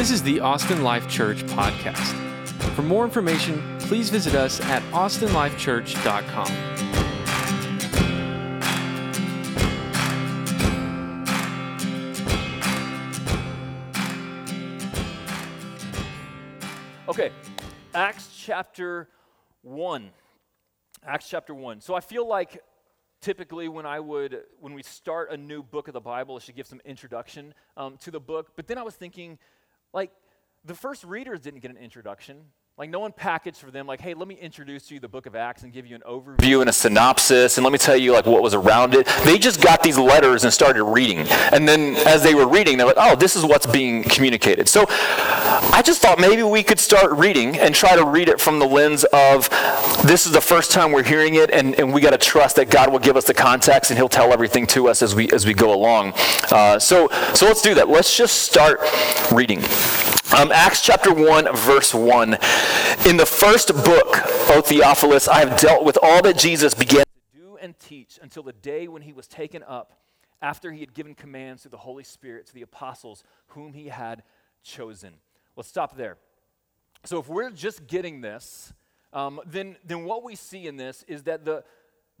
This is the Austin Life Church podcast. For more information, please visit us at austinlifechurch.com. Okay, Acts chapter 1. Acts chapter 1. So I feel like typically when I would, when we start a new book of the Bible, I should give some introduction um, to the book. But then I was thinking, like, the first readers didn't get an introduction. Like, no one packaged for them, like, hey, let me introduce you the book of Acts and give you an overview and a synopsis, and let me tell you, like, what was around it. They just got these letters and started reading. And then as they were reading, they're like, oh, this is what's being communicated. So I just thought maybe we could start reading and try to read it from the lens of this is the first time we're hearing it, and, and we got to trust that God will give us the context and He'll tell everything to us as we, as we go along. Uh, so, so let's do that. Let's just start reading. Um, Acts chapter 1, verse 1. In the first book, O Theophilus, I have dealt with all that Jesus began to do and teach until the day when he was taken up, after he had given commands through the Holy Spirit to the apostles whom he had chosen. Let's stop there. So, if we're just getting this, um, then, then what we see in this is that the,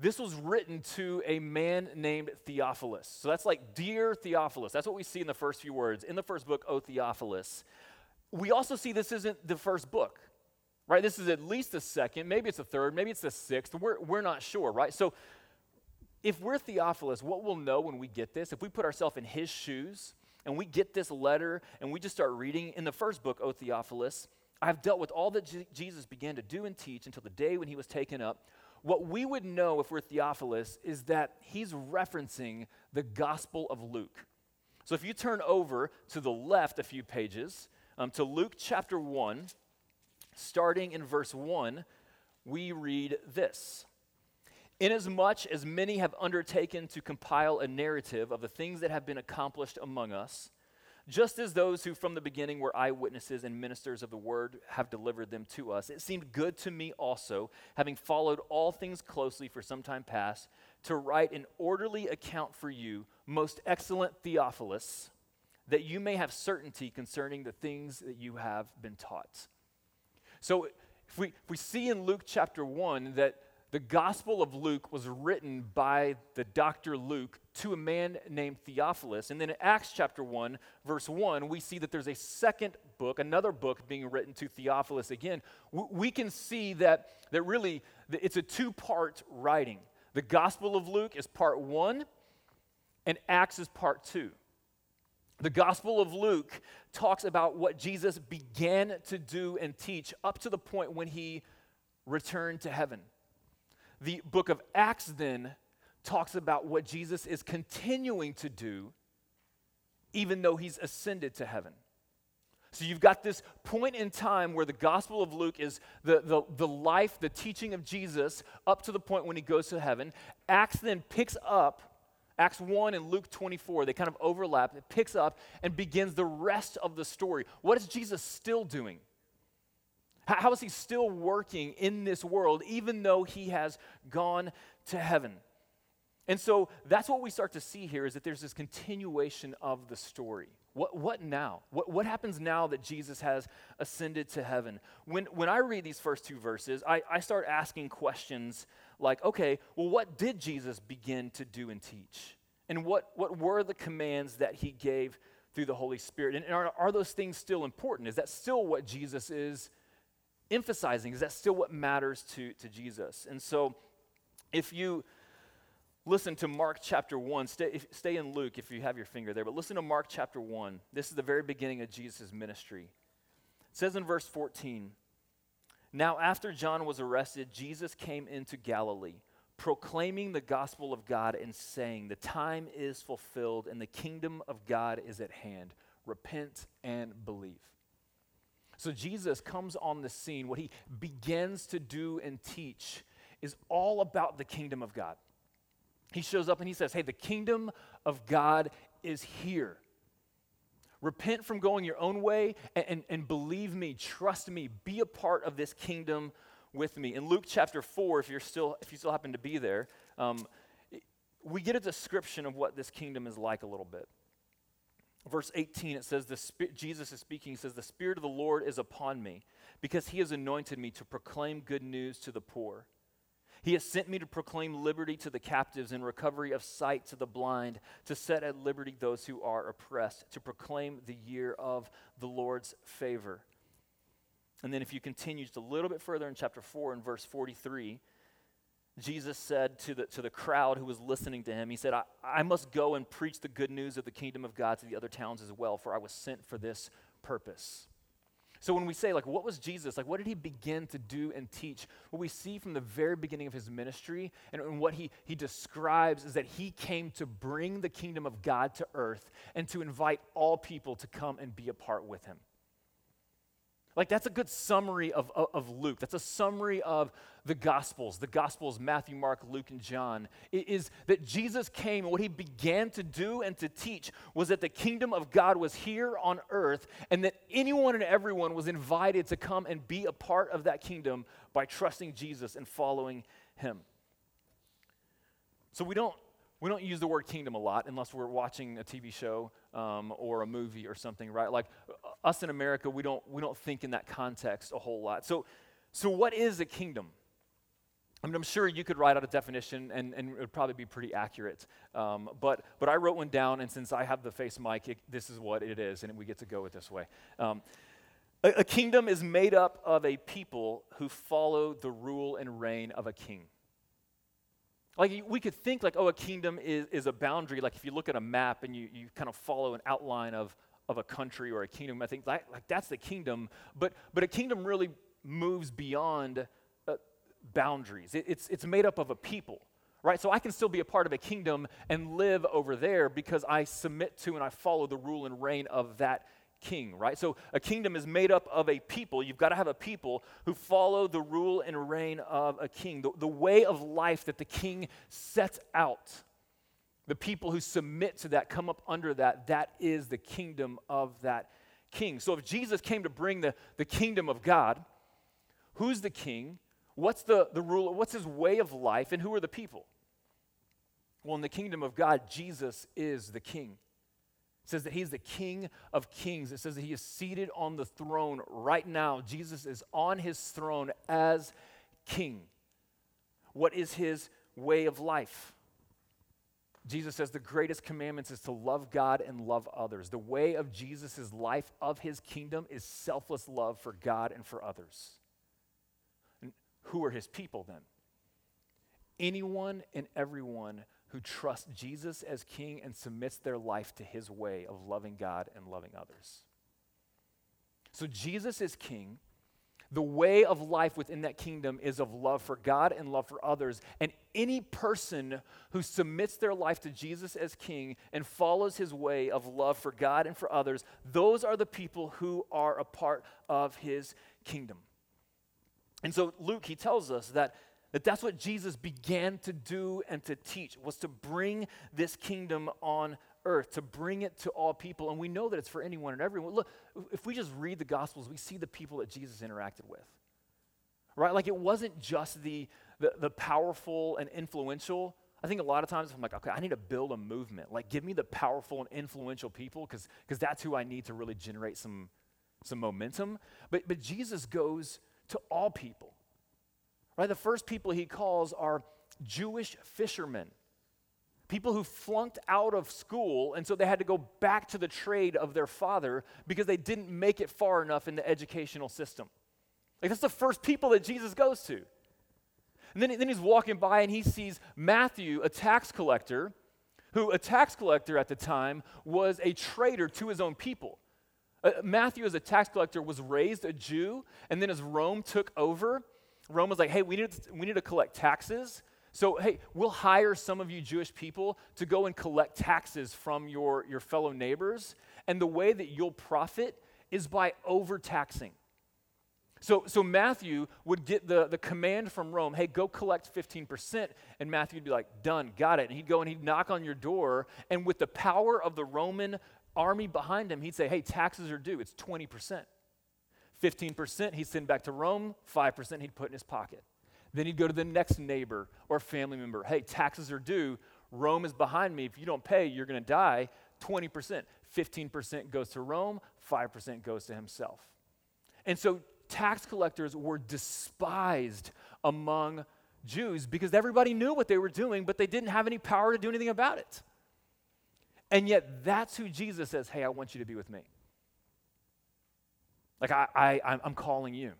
this was written to a man named Theophilus. So that's like, Dear Theophilus. That's what we see in the first few words. In the first book, O Theophilus we also see this isn't the first book, right? This is at least the second, maybe it's the third, maybe it's the sixth. We're, we're not sure, right? So if we're Theophilus, what we'll know when we get this, if we put ourselves in his shoes and we get this letter and we just start reading in the first book, O Theophilus, I've dealt with all that Jesus began to do and teach until the day when he was taken up. What we would know if we're Theophilus is that he's referencing the Gospel of Luke. So if you turn over to the left a few pages, um, to Luke chapter 1, starting in verse 1, we read this. Inasmuch as many have undertaken to compile a narrative of the things that have been accomplished among us, just as those who from the beginning were eyewitnesses and ministers of the word have delivered them to us, it seemed good to me also, having followed all things closely for some time past, to write an orderly account for you, most excellent Theophilus that you may have certainty concerning the things that you have been taught. So, if we, if we see in Luke chapter 1 that the Gospel of Luke was written by the Dr. Luke to a man named Theophilus. And then in Acts chapter 1, verse 1, we see that there's a second book, another book being written to Theophilus again. We can see that, that really it's a two part writing. The Gospel of Luke is part one, and Acts is part two. The Gospel of Luke talks about what Jesus began to do and teach up to the point when he returned to heaven. The book of Acts then talks about what Jesus is continuing to do even though he's ascended to heaven. So you've got this point in time where the Gospel of Luke is the, the, the life, the teaching of Jesus up to the point when he goes to heaven. Acts then picks up Acts 1 and Luke 24, they kind of overlap. It picks up and begins the rest of the story. What is Jesus still doing? How is he still working in this world, even though he has gone to heaven? And so that's what we start to see here is that there's this continuation of the story. What, what now? What, what happens now that Jesus has ascended to heaven? When, when I read these first two verses, I, I start asking questions like, okay, well, what did Jesus begin to do and teach? And what, what were the commands that he gave through the Holy Spirit? And are, are those things still important? Is that still what Jesus is emphasizing? Is that still what matters to, to Jesus? And so, if you listen to Mark chapter 1, stay, if, stay in Luke if you have your finger there, but listen to Mark chapter 1. This is the very beginning of Jesus' ministry. It says in verse 14, now, after John was arrested, Jesus came into Galilee, proclaiming the gospel of God and saying, The time is fulfilled and the kingdom of God is at hand. Repent and believe. So, Jesus comes on the scene. What he begins to do and teach is all about the kingdom of God. He shows up and he says, Hey, the kingdom of God is here. Repent from going your own way and, and, and, believe me, trust me, be a part of this kingdom with me. In Luke chapter 4, if, you're still, if you still happen to be there, um, we get a description of what this kingdom is like a little bit. verse 18, it says, the Jesus is speaking. He says, The Spirit of the Lord is upon me because he has anointed me to proclaim good news to the poor. He has sent me to proclaim liberty to the captives and recovery of sight to the blind, to set at liberty those who are oppressed, to proclaim the year of the Lord's favor. And then, if you continue just a little bit further in chapter 4 and verse 43, Jesus said to the, to the crowd who was listening to him, He said, I, I must go and preach the good news of the kingdom of God to the other towns as well, for I was sent for this purpose. So when we say, like, what was Jesus? Like, what did he begin to do and teach? What we see from the very beginning of his ministry and, and what he, he describes is that he came to bring the kingdom of God to earth and to invite all people to come and be a part with him. Like, that's a good summary of, of, of, Luke. That's a summary of the Gospels. The Gospels, Matthew, Mark, Luke, and John. It is that Jesus came and what he began to do and to teach was that the kingdom of God was here on earth and that anyone and everyone was invited to come and be a part of that kingdom by trusting Jesus and following him. So, we don't we don't use the word kingdom a lot unless we're watching a TV show um, or a movie or something, right? Like us in America, we don't, we don't think in that context a whole lot. So, so what is a kingdom? I mean, I'm sure you could write out a definition and, and it would probably be pretty accurate. Um, but, but I wrote one down, and since I have the face mic, it, this is what it is, and we get to go it this way. Um, a, a kingdom is made up of a people who follow the rule and reign of a king. Like we could think like, oh, a kingdom is, is a boundary. Like if you look at a map and you, you kind of follow an outline of, of a country or a kingdom, I think like, like that's the kingdom. But, but a kingdom really moves beyond uh, boundaries. It, it's, it's made up of a people, right? So I can still be a part of a kingdom and live over there because I submit to and I follow the rule and reign of that king, right? So a kingdom is made up of a people. You've got to have a people who follow the rule and reign of a king, the, the way of life that the king sets out. The people who submit to that, come up under that, that is the kingdom of that king. So if Jesus came to bring the, the kingdom of God, who's the king? What's the, the rule? What's his way of life? And who are the people? Well, in the kingdom of God, Jesus is the king. It says that he's the King of Kings. It says that he is seated on the throne right now. Jesus is on his throne as king. What is his way of life? Jesus says the greatest commandments is to love God and love others. The way of Jesus' life of his kingdom is selfless love for God and for others. And who are his people then? Anyone and everyone who trusts Jesus as king and submits their life to his way of loving God and loving others. So Jesus is king. The way of life within that kingdom is of love for God and love for others. And any person who submits their life to Jesus as king and follows his way of love for God and for others, those are the people who are a part of his kingdom. And so Luke, he tells us that that that's what Jesus began to do and to teach was to bring this kingdom on earth, to bring it to all people. And we know that it's for anyone and everyone. Look, if we just read the gospels, we see the people that Jesus interacted with. Right? Like it wasn't just the the, the powerful and influential. I think a lot of times I'm like, okay, I need to build a movement. Like give me the powerful and influential people because that's who I need to really generate some some momentum. But but Jesus goes to all people. Right? The first people he calls are Jewish fishermen. People who flunked out of school, and so they had to go back to the trade of their father because they didn't make it far enough in the educational system. Like, that's the first people that Jesus goes to. And then, then he's walking by and he sees Matthew, a tax collector, who, a tax collector at the time, was a traitor to his own people. Uh, Matthew, as a tax collector, was raised a Jew, and then as Rome took over, Rome was like, hey, we need, to, we need to collect taxes. So, hey, we'll hire some of you Jewish people to go and collect taxes from your, your fellow neighbors. And the way that you'll profit is by overtaxing. So, so Matthew would get the, the command from Rome, hey, go collect 15%. And Matthew would be like, done, got it. And he'd go and he'd knock on your door. And with the power of the Roman army behind him, he'd say, hey, taxes are due. It's 20%. 15% he'd send back to Rome, 5% he'd put in his pocket. Then he'd go to the next neighbor or family member. Hey, taxes are due. Rome is behind me. If you don't pay, you're going to die. 20%. 15% goes to Rome, 5% goes to himself. And so tax collectors were despised among Jews because everybody knew what they were doing, but they didn't have any power to do anything about it. And yet, that's who Jesus says, Hey, I want you to be with me. Like, I, I, I'm calling you.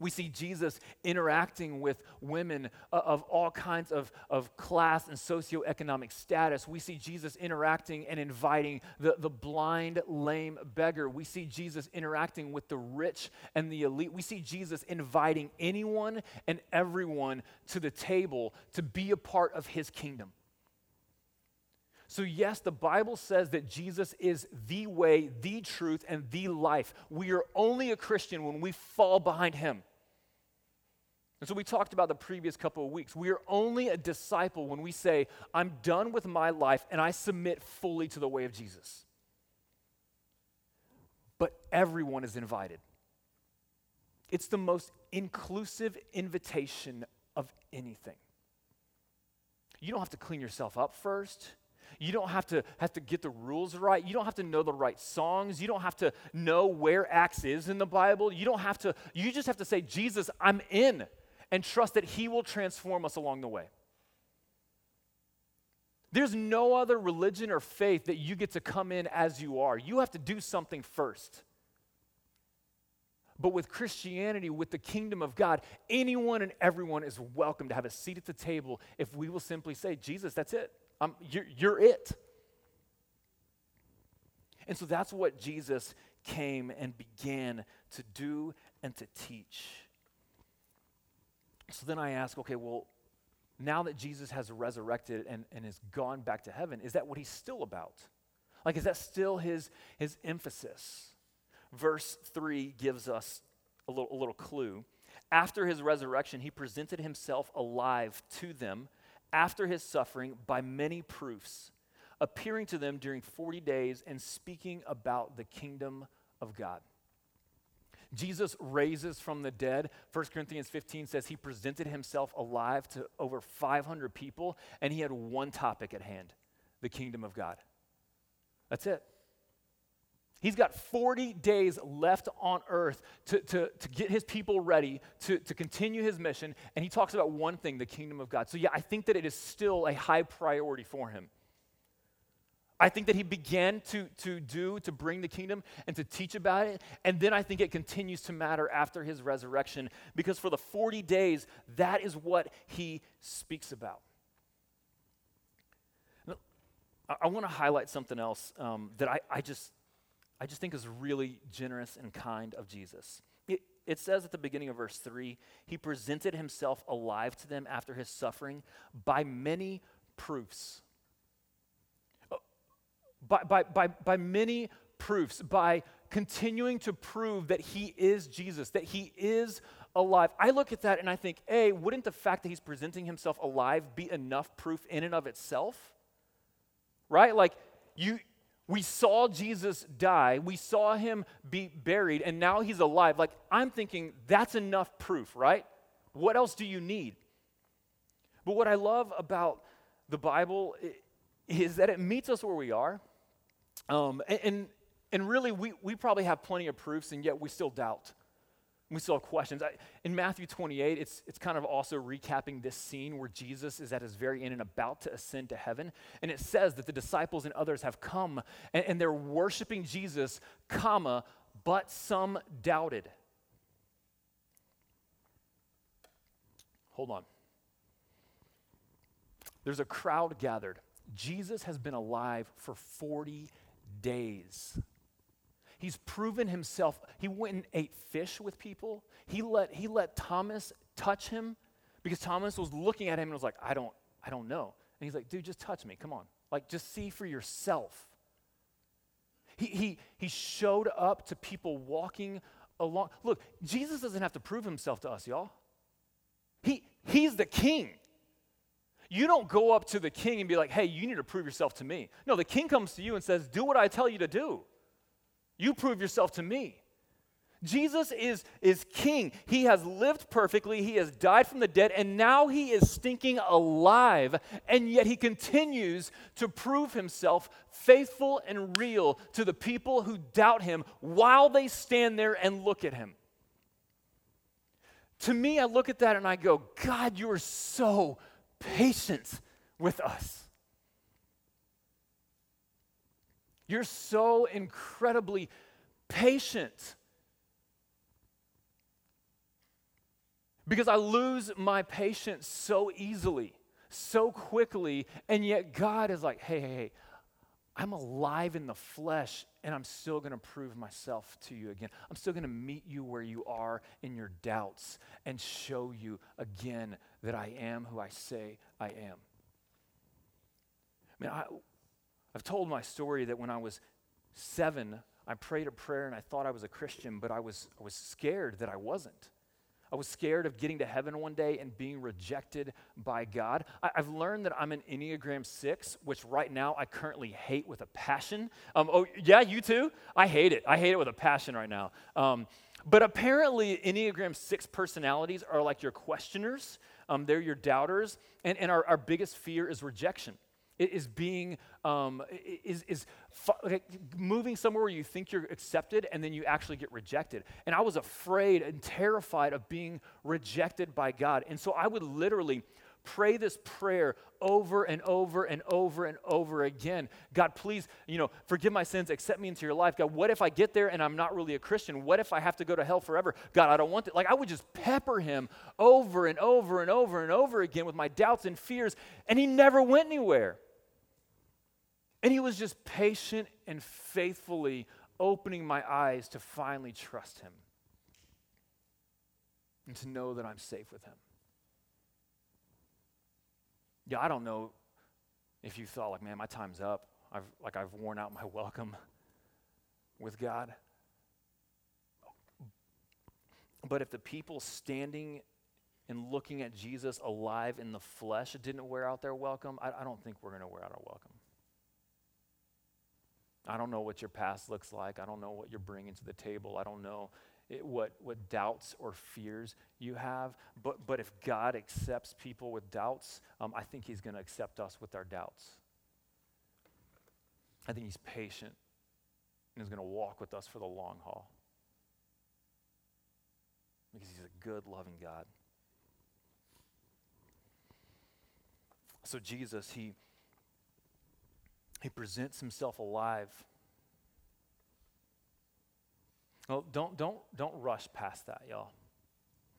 We see Jesus interacting with women of all kinds of, of class and socioeconomic status. We see Jesus interacting and inviting the, the blind, lame beggar. We see Jesus interacting with the rich and the elite. We see Jesus inviting anyone and everyone to the table to be a part of his kingdom. So, yes, the Bible says that Jesus is the way, the truth, and the life. We are only a Christian when we fall behind him. And so we talked about the previous couple of weeks. We are only a disciple when we say, I'm done with my life and I submit fully to the way of Jesus. But everyone is invited. It's the most inclusive invitation of anything. You don't have to clean yourself up first. You don't have to have to get the rules right. You don't have to know the right songs. You don't have to know where Acts is in the Bible. You don't have to you just have to say, "Jesus, I'm in." And trust that He will transform us along the way. There's no other religion or faith that you get to come in as you are. You have to do something first. But with Christianity, with the kingdom of God, anyone and everyone is welcome to have a seat at the table if we will simply say, Jesus, that's it. you're, you're it. And so that's what Jesus came and began to do and to teach. So then I ask, okay, well, now that Jesus has resurrected and, and has gone back to heaven, is that what he's still about? Like, is that still his, his emphasis? Verse 3 gives us a little, a little clue. After his resurrection, he presented himself alive to them after his suffering by many proofs, appearing to them during 40 days and speaking about the kingdom of God. Jesus raises from the dead. 1 Corinthians 15 says he presented himself alive to over 500 people, and he had one topic at hand the kingdom of God. That's it. He's got 40 days left on earth to, to, to get his people ready to, to continue his mission, and he talks about one thing the kingdom of God. So, yeah, I think that it is still a high priority for him. I think that he began to, to do, to bring the kingdom and to teach about it. And then I think it continues to matter after his resurrection because for the 40 days, that is what he speaks about. I, I want to highlight something else um, that I, I, just, I just think is really generous and kind of Jesus. It, it says at the beginning of verse 3 he presented himself alive to them after his suffering by many proofs by, by, by, by many proofs, by continuing to prove that he is Jesus, that he is alive. I look at that and I think, A, wouldn't the fact that he's presenting himself alive be enough proof in and of itself? Right? Like, you. We saw Jesus die, we saw him be buried, and now he's alive. Like, I'm thinking that's enough proof, right? What else do you need? But what I love about the Bible is that it meets us where we are. Um, and, and, really, we, we probably have plenty of proofs, and yet we still doubt. We still have questions. I, in Matthew 28, it's, it's kind of also recapping this scene where Jesus is at his very end and about to ascend to heaven. And it says that the disciples and others have come and, and they're worshiping Jesus, comma, but some doubted. Hold on. There's a crowd gathered. Jesus has been alive for 40 days. He's proven himself. He went and ate fish with people. He let, he let Thomas touch him because Thomas was looking at him and was like, I don't, I don't know. And he's like, dude, just touch me. Come on. Like, just see for yourself. He, he, he showed up to people walking along. Look, Jesus doesn't have to prove himself to us, y'all. He, he's the king. You don't go up to the king and be like, hey, you need to prove yourself to me. No, the king comes to you and says, do what I tell you to do. You prove yourself to me. Jesus is, is king. He has lived perfectly. He has died from the dead, and now he is stinking alive. And yet he continues to prove himself faithful and real to the people who doubt him while they stand there and look at him. To me, I look at that and I go, God, you are so patient with us. You're so incredibly patient. because I lose my patience so easily, so quickly, and yet God is like, hey, hey, hey, I'm alive in the flesh, and I'm still going to prove myself to you again. I'm still going to meet you where you are in your doubts and show you again that I am who I say I am. I mean, I, I've told my story that when I was seven, I prayed a prayer and I thought I was a Christian, but I was, I was scared that I wasn't. I was scared of getting to heaven one day and being rejected by God. I, have learned that I'm an Enneagram 6, which right now I currently hate with a passion. Um, oh, yeah, you too? I hate it. I hate it with a passion right now. Um, but apparently, Enneagram 6 personalities are like your questioners, um, they're your doubters, and, and our, our biggest fear is rejection. It is being, um, is, is moving somewhere where you think you're accepted and then you actually get rejected. And I was afraid and terrified of being rejected by God. And so I would literally pray this prayer over and over and over and over again. God, please, you know, forgive my sins, accept me into your life. God, what if I get there and I'm not really a Christian? What if I have to go to hell forever? God, I don't want it. Like I would just pepper him over and over and over and over again with my doubts and fears, and he never went anywhere. And he was just patient and faithfully opening my eyes to finally trust him and to know that I'm safe with him. Yeah, I don't know if you thought like, man, my time's up. I've like I've worn out my welcome with God. But if the people standing and looking at Jesus alive in the flesh didn't wear out their welcome, I, I don't think we're going to wear out our welcome. I don't know what your past looks like. I don't know what you're bringing to the table. I don't know it, what, what doubts or fears you have. But, but if God accepts people with doubts, um, I think He's going to accept us with our doubts. I think He's patient and is going to walk with us for the long haul. Because He's a good, loving God. So, Jesus, He he presents himself alive. Well, don't, don't, don't rush past that, y'all.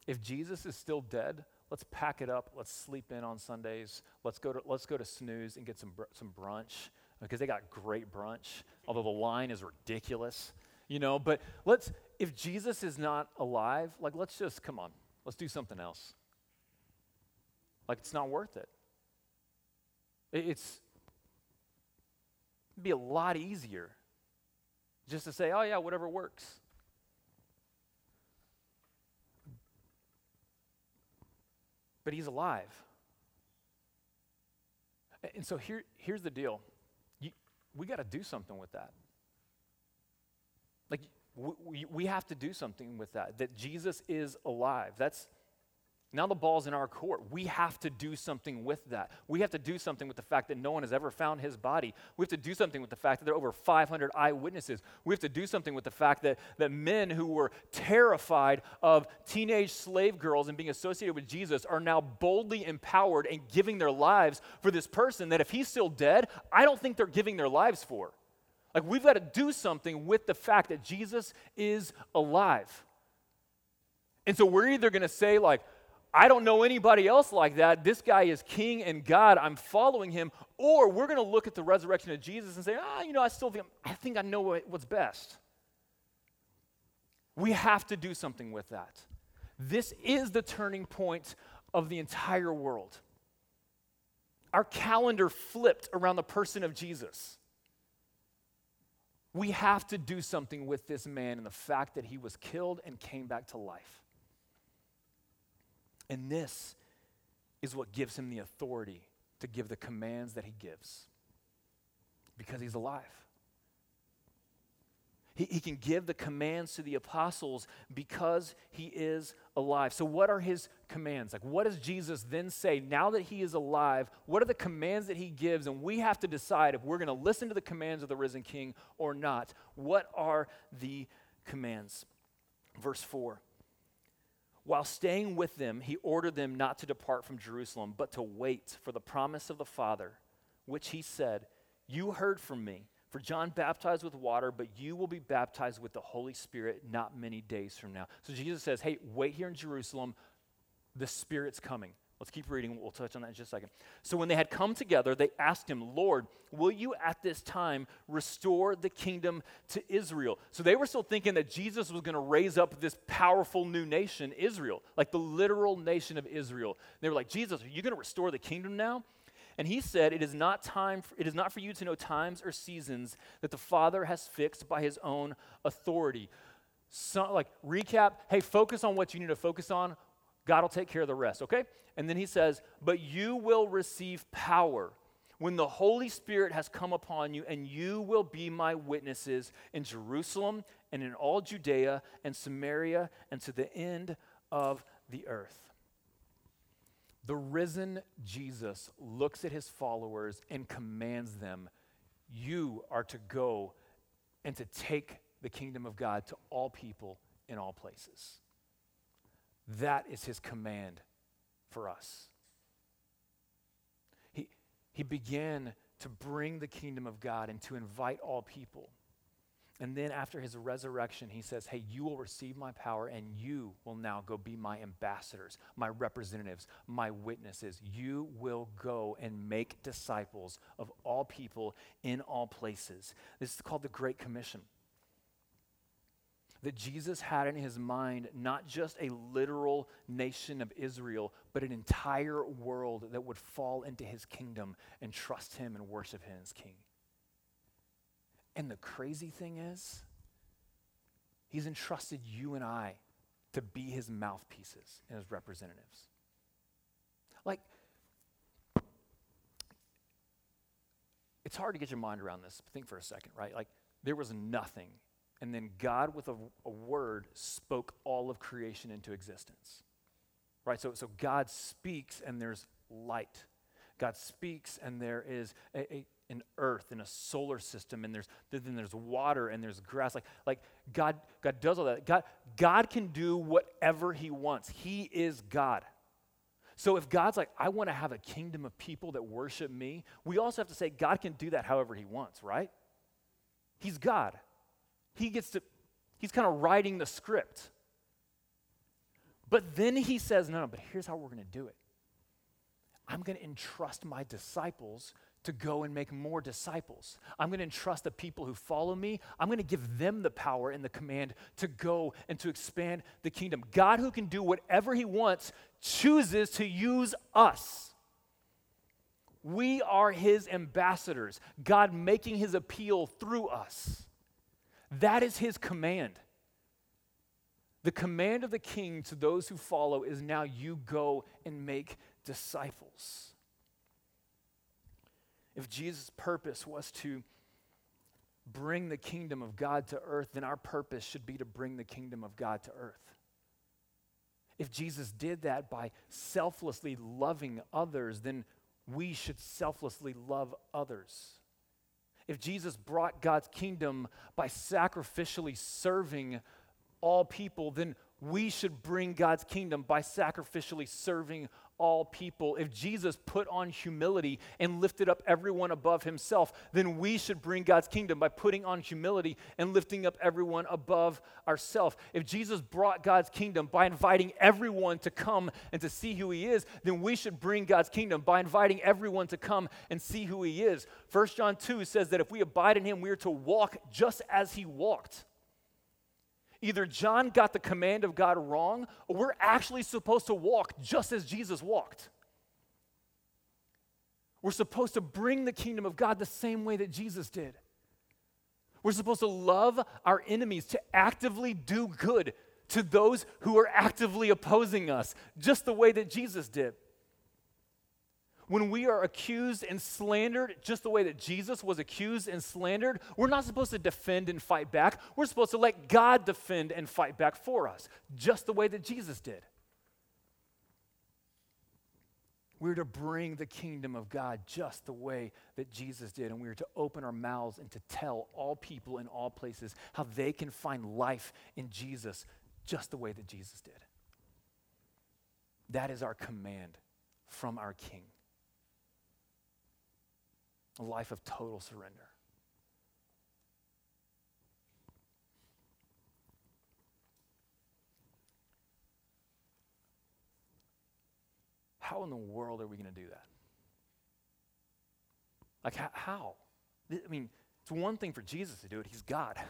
If Jesus is still dead, let's pack it up. Let's sleep in on Sundays. Let's go to, let's go to Snooze and get some, br- some brunch because they got great brunch, although the line is ridiculous, you know. But let's, if Jesus is not alive, like, let's just, come on, let's do something else. Like, it's not worth it. It's, It'd be a lot easier just to say, oh, yeah, whatever works. But he's alive. And so here, here's the deal you, we got to do something with that. Like, we, we have to do something with that, that Jesus is alive. That's now the ball's in our court. We have to do something with that. We have to do something with the fact that no one has ever found his body. We have to do something with the fact that there are over 500 eyewitnesses. We have to do something with the fact that, that men who were terrified of teenage slave girls and being associated with Jesus are now boldly empowered and giving their lives for this person that if he's still dead, I don't think they're giving their lives for. Like, we've got to do something with the fact that Jesus is alive. And so we're either going to say, like, I don't know anybody else like that. This guy is king and God. I'm following him. Or we're going to look at the resurrection of Jesus and say, ah, you know, I still think, I think I know what's best. We have to do something with that. This is the turning point of the entire world. Our calendar flipped around the person of Jesus. We have to do something with this man and the fact that he was killed and came back to life. And this is what gives him the authority to give the commands that he gives because he's alive. He, he can give the commands to the apostles because he is alive. So, what are his commands? Like, what does Jesus then say now that he is alive? What are the commands that he gives? And we have to decide if we're going to listen to the commands of the risen king or not. What are the commands? Verse 4. While staying with them, he ordered them not to depart from Jerusalem, but to wait for the promise of the Father, which he said, You heard from me. For John baptized with water, but you will be baptized with the Holy Spirit not many days from now. So Jesus says, Hey, wait here in Jerusalem. The Spirit's coming. Let's keep reading. We'll touch on that in just a second. So when they had come together, they asked him, Lord, will you at this time restore the kingdom to Israel? So they were still thinking that Jesus was going to raise up this powerful new nation, Israel, like the literal nation of Israel. They were like, Jesus, are you going to restore the kingdom now? And he said, It is not time for, it is not for you to know times or seasons that the Father has fixed by his own authority. So, like recap, hey, focus on what you need to focus on. God will take care of the rest, okay? And then he says, But you will receive power when the Holy Spirit has come upon you, and you will be my witnesses in Jerusalem and in all Judea and Samaria and to the end of the earth. The risen Jesus looks at his followers and commands them, You are to go and to take the kingdom of God to all people in all places. That is his command for us. He, he began to bring the kingdom of God and to invite all people. And then after his resurrection, he says, Hey, you will receive my power, and you will now go be my ambassadors, my representatives, my witnesses. You will go and make disciples of all people in all places. This is called the Great Commission. That Jesus had in his mind not just a literal nation of Israel, but an entire world that would fall into his kingdom and trust him and worship him as king. And the crazy thing is, he's entrusted you and I to be his mouthpieces and his representatives. Like, it's hard to get your mind around this. Think for a second, right? Like, there was nothing, and then God, with a, a word, spoke all of creation into existence. Right? So, so God speaks, and there's light. God speaks, and there is a, a an earth and a solar system and there's then there's water and there's grass like like god god does all that god god can do whatever he wants he is god so if god's like i want to have a kingdom of people that worship me we also have to say god can do that however he wants right he's god he gets to he's kind of writing the script but then he says no no but here's how we're going to do it i'm going to entrust my disciples to go and make more disciples. I'm going to entrust the people who follow me, I'm going to give them the power and the command to go and to expand the kingdom. God, who can do whatever He wants, chooses to use us. We are His ambassadors, God making His appeal through us. That is His command. The command of the king to those who follow is now you go and make disciples. If Jesus' purpose was to bring the kingdom of God to earth, then our purpose should be to bring the kingdom of God to earth. If Jesus did that by selflessly loving others, then we should selflessly love others. If Jesus brought God's kingdom by sacrificially serving all people, then we should bring God's kingdom by sacrificially serving all people. If Jesus put on humility and lifted up everyone above himself, then we should bring God's kingdom by putting on humility and lifting up everyone above ourselves. If Jesus brought God's kingdom by inviting everyone to come and to see who he is, then we should bring God's kingdom by inviting everyone to come and see who he is. 1 John 2 says that if we abide in him, we are to walk just as he walked. Either John got the command of God wrong, or we're actually supposed to walk just as Jesus walked. We're supposed to bring the kingdom of God the same way that Jesus did. We're supposed to love our enemies, to actively do good to those who are actively opposing us, just the way that Jesus did. When we are accused and slandered just the way that Jesus was accused and slandered, we're not supposed to defend and fight back. We're supposed to let God defend and fight back for us, just the way that Jesus did. We're to bring the kingdom of God just the way that Jesus did. And we're to open our mouths and to tell all people in all places how they can find life in Jesus just the way that Jesus did. That is our command from our King a life of total surrender. How in the world are we going to do that? Like, how? I mean, it's one thing for Jesus to do it, he's God.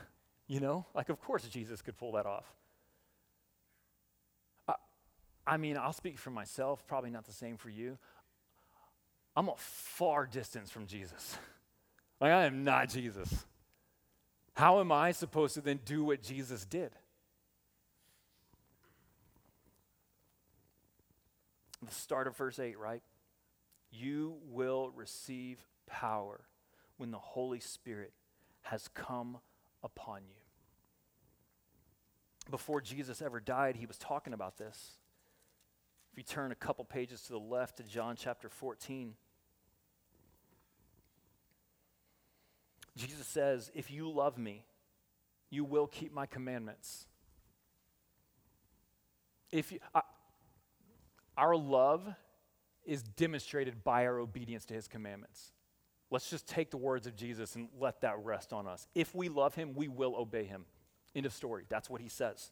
You know? Like, of course, Jesus could pull that off. I, I mean, I'll speak for myself, probably not the same for you. I'm a far distance from Jesus. Like, I am not Jesus. How am I supposed to then do what Jesus did? The start of verse 8, right? You will receive power when the Holy Spirit has come upon you. Before Jesus ever died, he was talking about this. You turn a couple pages to the left to John chapter 14, Jesus says, If you love me, you will keep my commandments. If you, uh, our love is demonstrated by our obedience to his commandments. Let's just take the words of Jesus and let that rest on us. If we love him, we will obey him. End of story. That's what he says.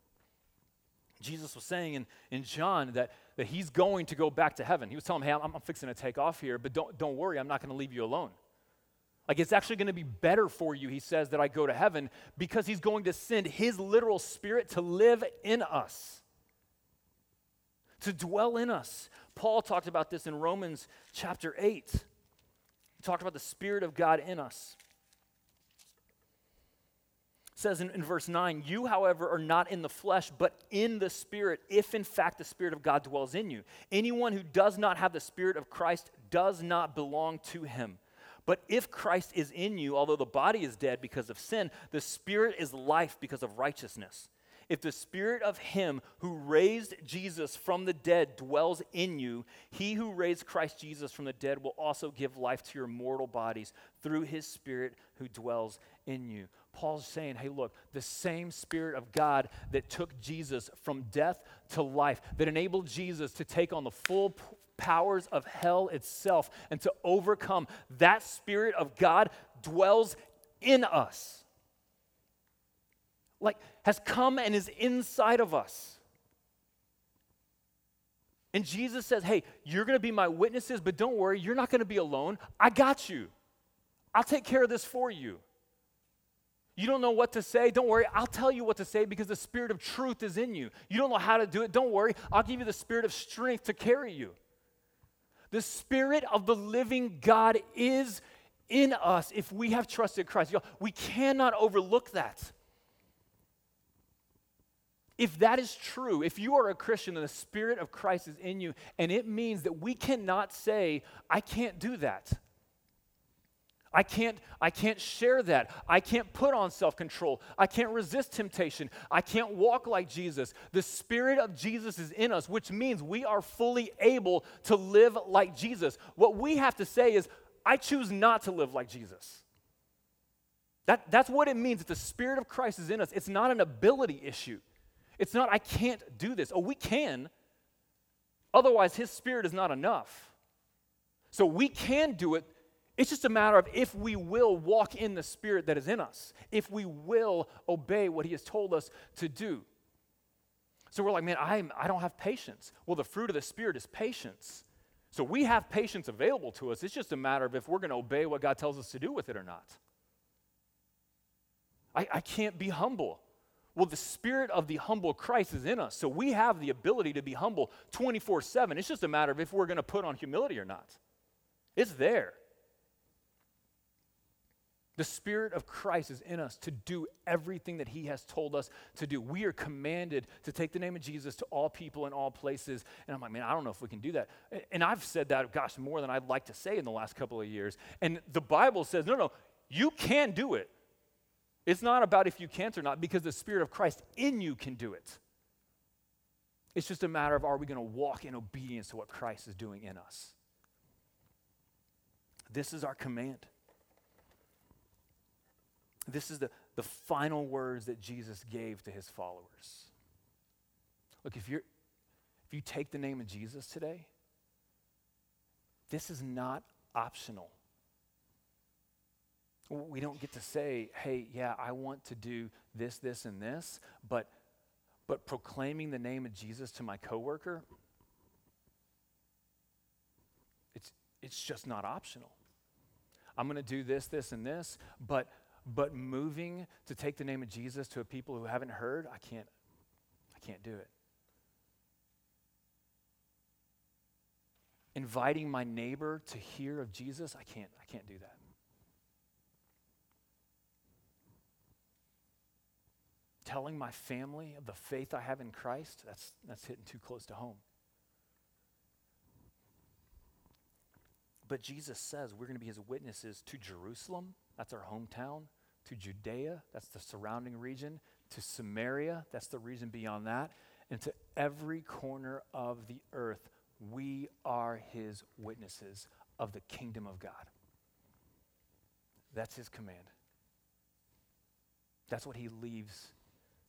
Jesus was saying in, in John that, that he's going to go back to heaven. He was telling him, hey, I'm, I'm fixing to take off here, but don't, don't worry, I'm not going to leave you alone. Like it's actually going to be better for you, he says, that I go to heaven because he's going to send his literal spirit to live in us, to dwell in us. Paul talked about this in Romans chapter 8. He talked about the Spirit of God in us. Says in, in verse 9, You, however, are not in the flesh, but in the Spirit, if in fact the Spirit of God dwells in you. Anyone who does not have the Spirit of Christ does not belong to him. But if Christ is in you, although the body is dead because of sin, the Spirit is life because of righteousness. If the spirit of him who raised Jesus from the dead dwells in you, he who raised Christ Jesus from the dead will also give life to your mortal bodies through his spirit who dwells in you. Paul's saying, hey, look, the same Spirit of God that took Jesus from death to life, that enabled Jesus to take on the full powers of hell itself and to overcome, that Spirit of God dwells in us like has come and is inside of us. And Jesus says, Hey, you're going to be my witnesses, but don't worry, you're not going to be alone. I got you. I'll take care of this for you. You don't know what to say? Don't worry. I'll tell you what to say because the spirit of truth is in you. You don't know how to do it? Don't worry. I'll give you the spirit of strength to carry you. The spirit of the living God is in us if we have trusted Christ. We cannot overlook that. If that is true, if you are a Christian and the Spirit of Christ is in you, and it means that we cannot say, I can't do that. I can't, I can't share that. I can't put on self control. I can't resist temptation. I can't walk like Jesus. The Spirit of Jesus is in us, which means we are fully able to live like Jesus. What we have to say is, I choose not to live like Jesus. That, that's what it means that the Spirit of Christ is in us. It's not an ability issue. It's not, I can't do this. Oh, we can. Otherwise, His Spirit is not enough. So we can do it. It's just a matter of if we will walk in the Spirit that is in us, if we will obey what He has told us to do. So we're like, man, I'm, I don't have patience. Well, the fruit of the Spirit is patience. So we have patience available to us. It's just a matter of if we're going to obey what God tells us to do with it or not. I, I can't be humble. Well, the spirit of the humble Christ is in us. So we have the ability to be humble 24 7. It's just a matter of if we're going to put on humility or not. It's there. The Spirit of Christ is in us to do everything that He has told us to do. We are commanded to take the name of Jesus to all people in all places. And I'm like, man, I don't know if we can do that. And I've said that, gosh, more than I'd like to say in the last couple of years. And the Bible says, no, no, you can do it. It's not about if you can't or not, because the Spirit of Christ in you can do it. It's just a matter of are we going to walk in obedience to what Christ is doing in us? This is our command. This is the, the final words that Jesus gave to his followers. Look, if you're if you take the name of Jesus today, this is not optional. We don't get to say, hey, yeah, I want to do this, this, and this, but but proclaiming the name of Jesus to my coworker, it's it's just not optional. I'm going to do this, this, and this, but but moving to take the name of Jesus to a people who haven't heard, I can't, I can't do it. Inviting my neighbor to hear of Jesus, I can't, I can't do that. Telling my family of the faith I have in Christ, that's, that's hitting too close to home. But Jesus says we're going to be his witnesses to Jerusalem, that's our hometown, to Judea, that's the surrounding region, to Samaria, that's the region beyond that, and to every corner of the earth. We are his witnesses of the kingdom of God. That's his command. That's what he leaves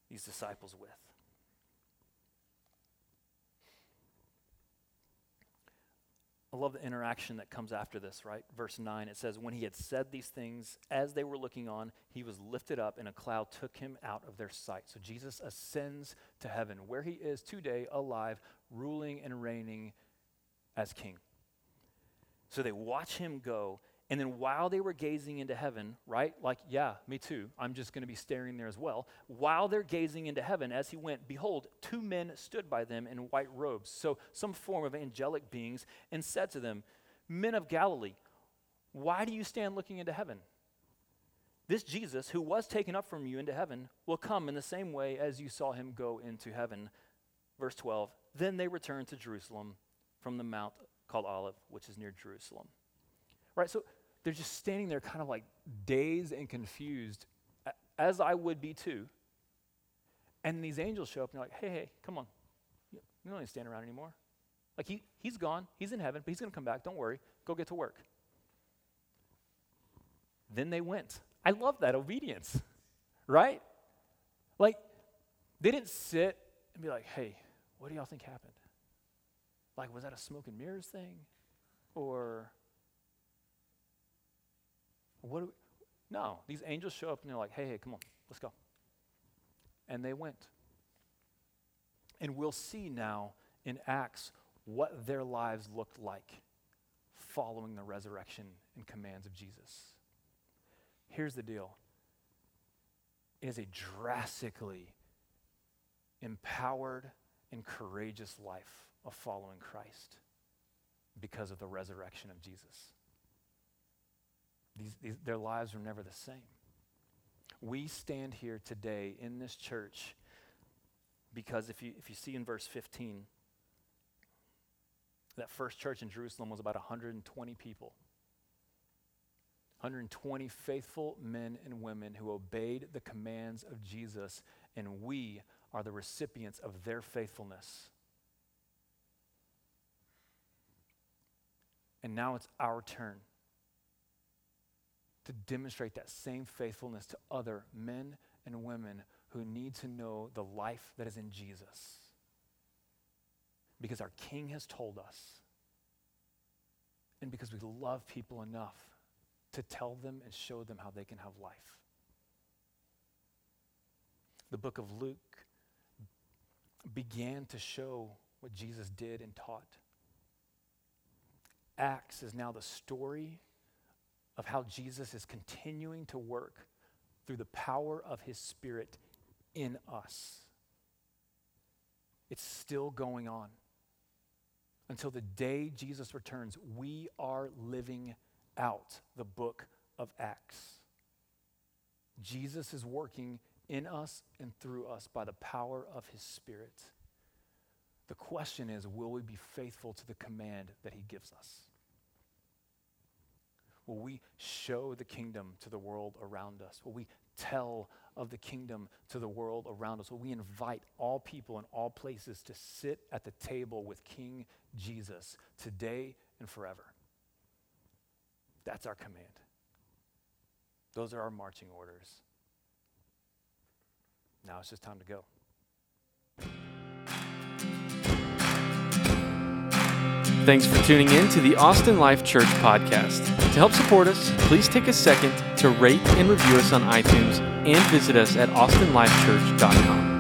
these disciples with. I love the interaction that comes after this, right? Verse 9, it says, When he had said these things, as they were looking on, he was lifted up, and a cloud took him out of their sight. So Jesus ascends to heaven, where he is today, alive, ruling and reigning as king. So they watch him go, and then while they were gazing into heaven, right? Like, yeah, me too. I'm just going to be staring there as well. While they're gazing into heaven, as he went, behold, two men stood by them in white robes, so some form of angelic beings, and said to them, Men of Galilee, why do you stand looking into heaven? This Jesus, who was taken up from you into heaven, will come in the same way as you saw him go into heaven. Verse 12 Then they returned to Jerusalem from the mount called Olivet, which is near Jerusalem. Right, so they're just standing there kind of like dazed and confused, as I would be too. And these angels show up and they're like, hey, hey, come on. You don't need to stand around anymore. Like, he, he's gone. He's in heaven, but he's going to come back. Don't worry. Go get to work. Then they went. I love that obedience, right? Like, they didn't sit and be like, hey, what do y'all think happened? Like, was that a smoke and mirrors thing? Or what no, these angels show up and they're like, hey, hey, come on, let's go. And they went. And we'll see now in Acts what their lives looked like following the resurrection and commands of Jesus. Here's the deal it is a drastically empowered and courageous life of following Christ because of the resurrection of Jesus. These, these, their lives were never the same. We stand here today in this church because if you, if you see in verse 15, that first church in Jerusalem was about 120 people. 120 faithful men and women who obeyed the commands of Jesus, and we are the recipients of their faithfulness. And now it's our turn to demonstrate that same faithfulness to other men and women who need to know the life that is in Jesus. Because our King has told us, and because we love people enough to tell them and show them how they can have life. The book of Luke began to show what Jesus did and taught. Acts is now the story of how Jesus is continuing to work through the power of his Spirit in us. It's still going on. Until the day Jesus returns, we are living out the book of Acts. Jesus is working in us and through us by the power of his Spirit. The question is will we be faithful to the command that he gives us? Will we show the kingdom to the world around us? Will we tell of the kingdom to the world around us? Will we invite all people in all places to sit at the table with King Jesus today and forever? That's our command. Those are our marching orders. Now it's just time to go. Thanks for tuning in to the Austin Life Church podcast. To help support us, please take a second to rate and review us on iTunes and visit us at austinlifechurch.com.